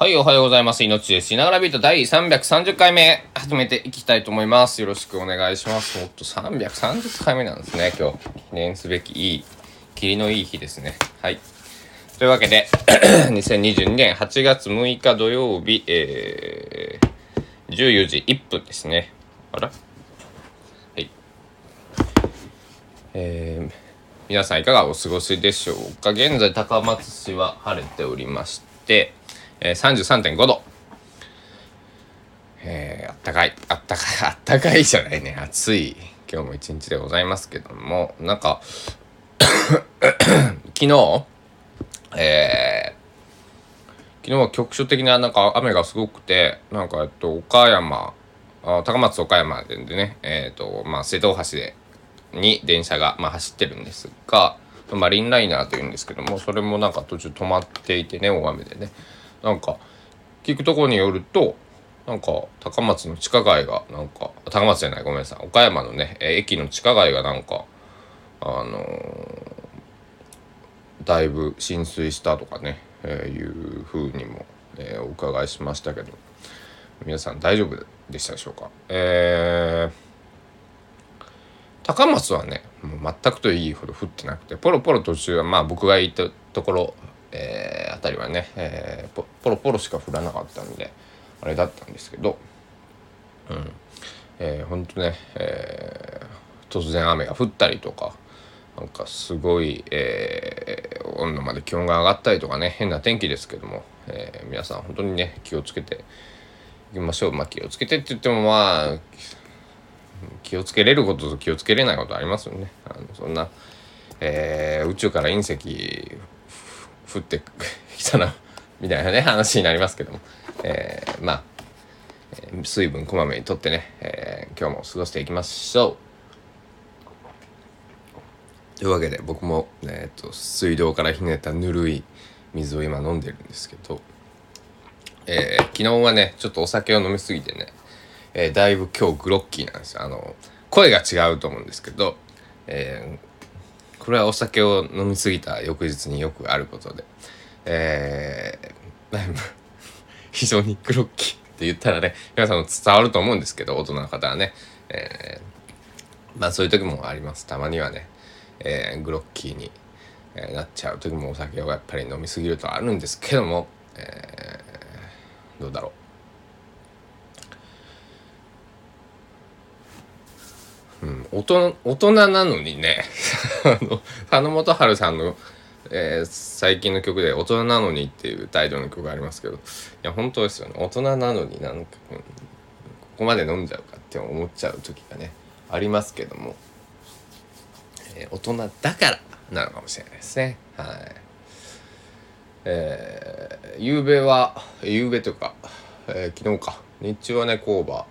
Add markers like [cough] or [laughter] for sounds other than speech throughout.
はい、おはようございます。命です。しながらビート第330回目、始めていきたいと思います。よろしくお願いします。もっと330回目なんですね、今日。記念すべきいい、霧のいい日ですね。はい。というわけで、[coughs] 2022年8月6日土曜日、えー、14時1分ですね。あら？はい。えー、皆さんいかがお過ごしでしょうか？現在高松市は晴れておりまして、えー、33.5度。えー、あったかい、あったかい、[laughs] あったかいじゃないね、暑い。今日も一日でございますけども、なんか [coughs] 昨日、えー、昨日は局所的ななんか雨がすごくて、なんかえっと、岡山、あ高松岡山でね、えっ、ー、と、まあ、瀬戸大橋で、に電車が、まあ、走ってるんですが、マリンライナーというんですけども、それもなんか途中止まっていてね、大雨でね。なんか聞くところによるとなんか高松の地下街がなんか高松じゃないごめんなさい。岡山のね駅の地下街がなんかあのー、だいぶ浸水したとかね、えー、いうふうにも、えー、お伺いしましたけど皆さん大丈夫でしたでしょうか？えー、高松はねもう全くといいほど降ってなくてポロポロ途中はまあ僕がいたところえー、あたりはね、えー、ポポロポロしか降らなかったんであれだったんですけどうん。えー、ほんとね、えー、突然雨が降ったりとかなんかすごい、えー、温度まで気温が上がったりとかね変な天気ですけども、えー、皆さん本当にね気をつけていきましょう。まあ気をつけてって言ってもまあ気をつけれることと気をつけれないことありますよね。あのそんな、えー、宇宙から隕石降ってきたなみたいなね話になりますけども、えー、まあ、水分こまめにとってね、えー、今日も過ごしていきましょう。というわけで僕も、えーと、水道からひねったぬるい水を今飲んでるんですけど、えー、昨日はねちょっとお酒を飲みすぎてね、えー、だいぶ今日グロッキーなんですよ。あの声が違うと思うんですけど、えこれはお酒を飲み過ぎた翌日によくあることで、えー、[laughs] 非常にグロッキーって言ったらね、皆さんも伝わると思うんですけど、大人の方はね、えー、まあそういう時もあります。たまにはね、えー、グロッキーに、えー、なっちゃう時もお酒をやっぱり飲み過ぎるとあるんですけども、えー、どうだろう。うん、大人大人なのにねあの花本春さんの、えー、最近の曲で「大人なのに」っていうタイトルの曲がありますけどいや本当ですよね。大人なのになんか、うん、ここまで飲んじゃうかって思っちゃう時がねありますけども、えー、大人だからなのかもしれないですね。はい。えー、夕べは夕べというか、えー、昨日か。日中はね工場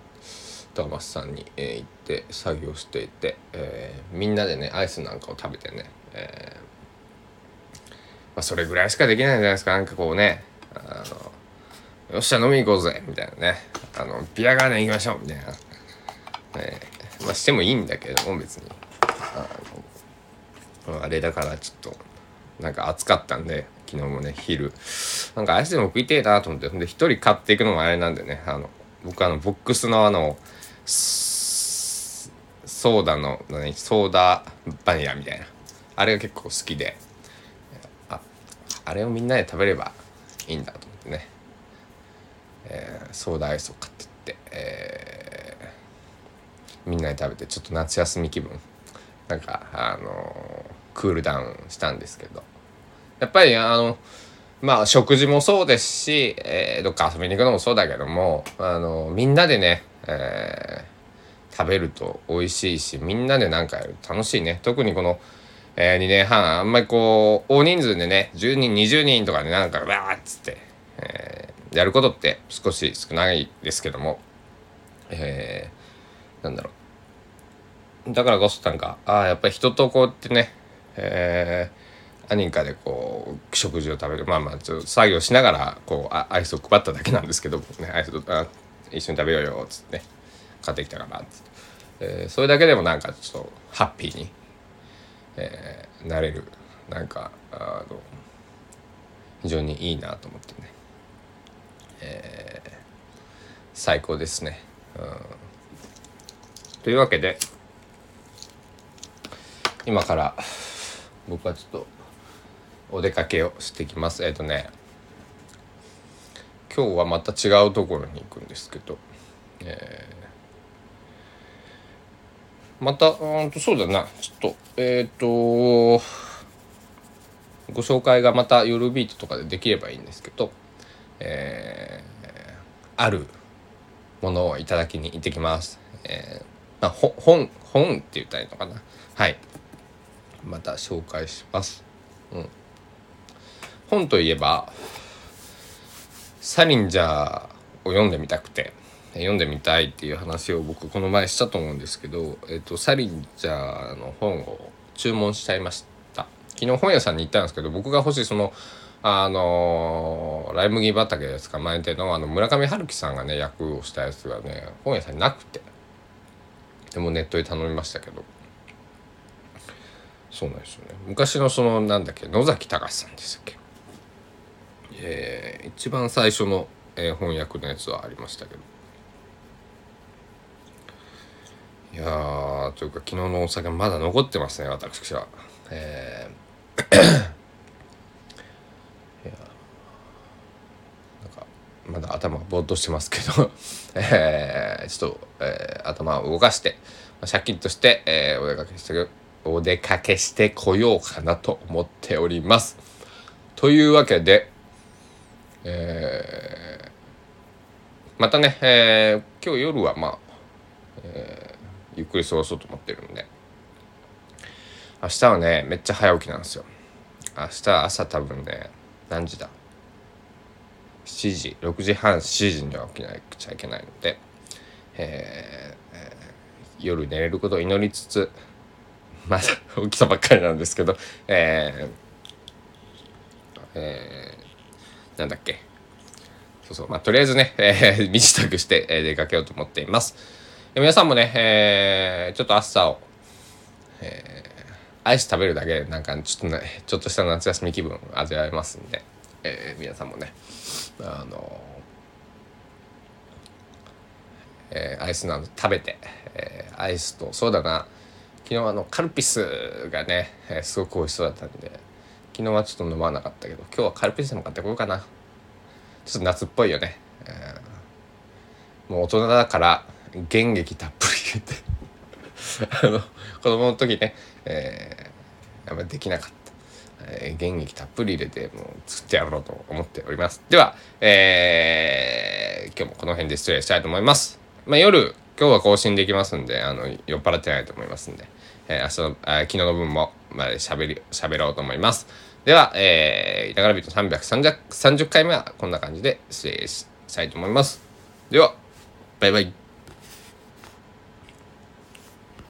高松さんに、えー、行って作業していて、えー、みんなでねアイスなんかを食べてね、えー、まあ、それぐらいしかできないじゃないですか。なんかこうねあのよっしゃ飲み行こうぜみたいなね。あのビアガーデン行きましょうみたいな、えー、まあしてもいいんだけども別に。あのあれだからちょっとなんか暑かったんで昨日もね昼。なんかアイスでも食いてえなと思ってで一人買っていくのもあれなんでねあの僕あのボックスのあのソーダの何ソーダバニラみたいな。あれが結構好きで。ああれをみんなで食べればいいんだと思ってね、えー、ソーダアイスを買ってって、えー、みんなで食べてちょっと夏休み気分。なんかあのー、クールダウンしたんですけど。やっぱりあのまあ食事もそうですし、えー、どっか遊びに行くのもそうだけどもあのみんなでねえー、食べると美味しいしみんなで何かやる楽しいね。特にこの、えー、2年半あんまりこう大人数でね10人20人とかでなんかわーっつって、えー、やることって少し少ないですけども、えー、なんだろう。だからこそなんかああやっぱり人とこうやってね、えー、何かでこう食事を食べる。まあまあちょっと作業しながらこうアイスを配っただけなんですけどねアイスあ一緒に食べようよっつってね。買ってきたからっつって、えー、それだけでもなんかちょっとハッピーに、えー、なれる。なんかあの非常にいいなと思ってね。最高ですね。うん、というわけで今から僕はちょっとお出かけをしてきます。えっ、ー、とね今日はまた違うところに行くんですけど、えー、またうんとそうだなちょっとえっ、ー、とご紹介がまた夜ビートとかでできればいいんですけど、えー、あるものをいただきに行ってきます。えー、まあ、本本って言ったらいいのかなはいまた紹介します。うん、本といえばサリンジャーを読んでみたくて読んでみたいっていう話を僕この前したと思うんですけど、えーと、サリンジャーの本を注文しちゃいました。昨日本屋さんに行ったんですけど僕が欲しいそのあのライ麦畑で捕まえてのあの村上春樹さんがね役をしたやつがね本屋さんになくて。でもネットで頼みましたけど。そうなんですよね。昔のそのなんだっけ野崎隆さんでしたっけ？えー、一番最初の、えー、翻訳のやつはありましたけど。いやーというか昨日のお酒まだ残ってますね私は。えー [coughs] いやなんかまだ頭ぼーっとしてますけど。[laughs] えー、ちょっと、えー、頭を動かして、まあ、シャキッとして、えー、お出かけしてお出かけしてこようかなと思っております。というわけでえー、またね、えー、今日夜はまあ、えー、ゆっくり過ごそうと思ってるんで。明日はねめっちゃ早起きなんですよ。明日朝多分ね何時だ？7時。6時半7時には起きなくちゃいけないので、えー、夜寝れることを祈りつつまだ起きたばっかりなんですけどえー、えーなんだっけ？そうそう。まあとりあえずね、[laughs] えー、身支度して、えー、出かけようと思っています。皆さんもね、えー、ちょっと朝を、えー、アイス食べるだけでなんかちょっとねちょっとした夏休み気分味わえますんで、えー、皆さんもねあのえー、アイスなど食べて、えー、アイスとそうだな。昨日あのカルピスがね、えー、すごく美味しそうだったんで昨日はちょっと飲まなかったけど今日はカルピスでも買ってこようかな。ちょっと夏っぽいよね、えー、もう大人だから原液たっぷり入れて。[laughs] あの子供の時ね、えー、あんまできなかった、えー、原液たっぷり入れてもう作ってやろうと思っております。では、えー、今日もこの辺で失礼したいと思います。まあ、夜今日は更新できますんであの酔っ払ってないと思いますんで、えー、明日のあ昨日の分もまで喋り喋ろうと思います。では、えー、板柄人330回目はこんな感じで失礼したいと思います。では、バイバイ。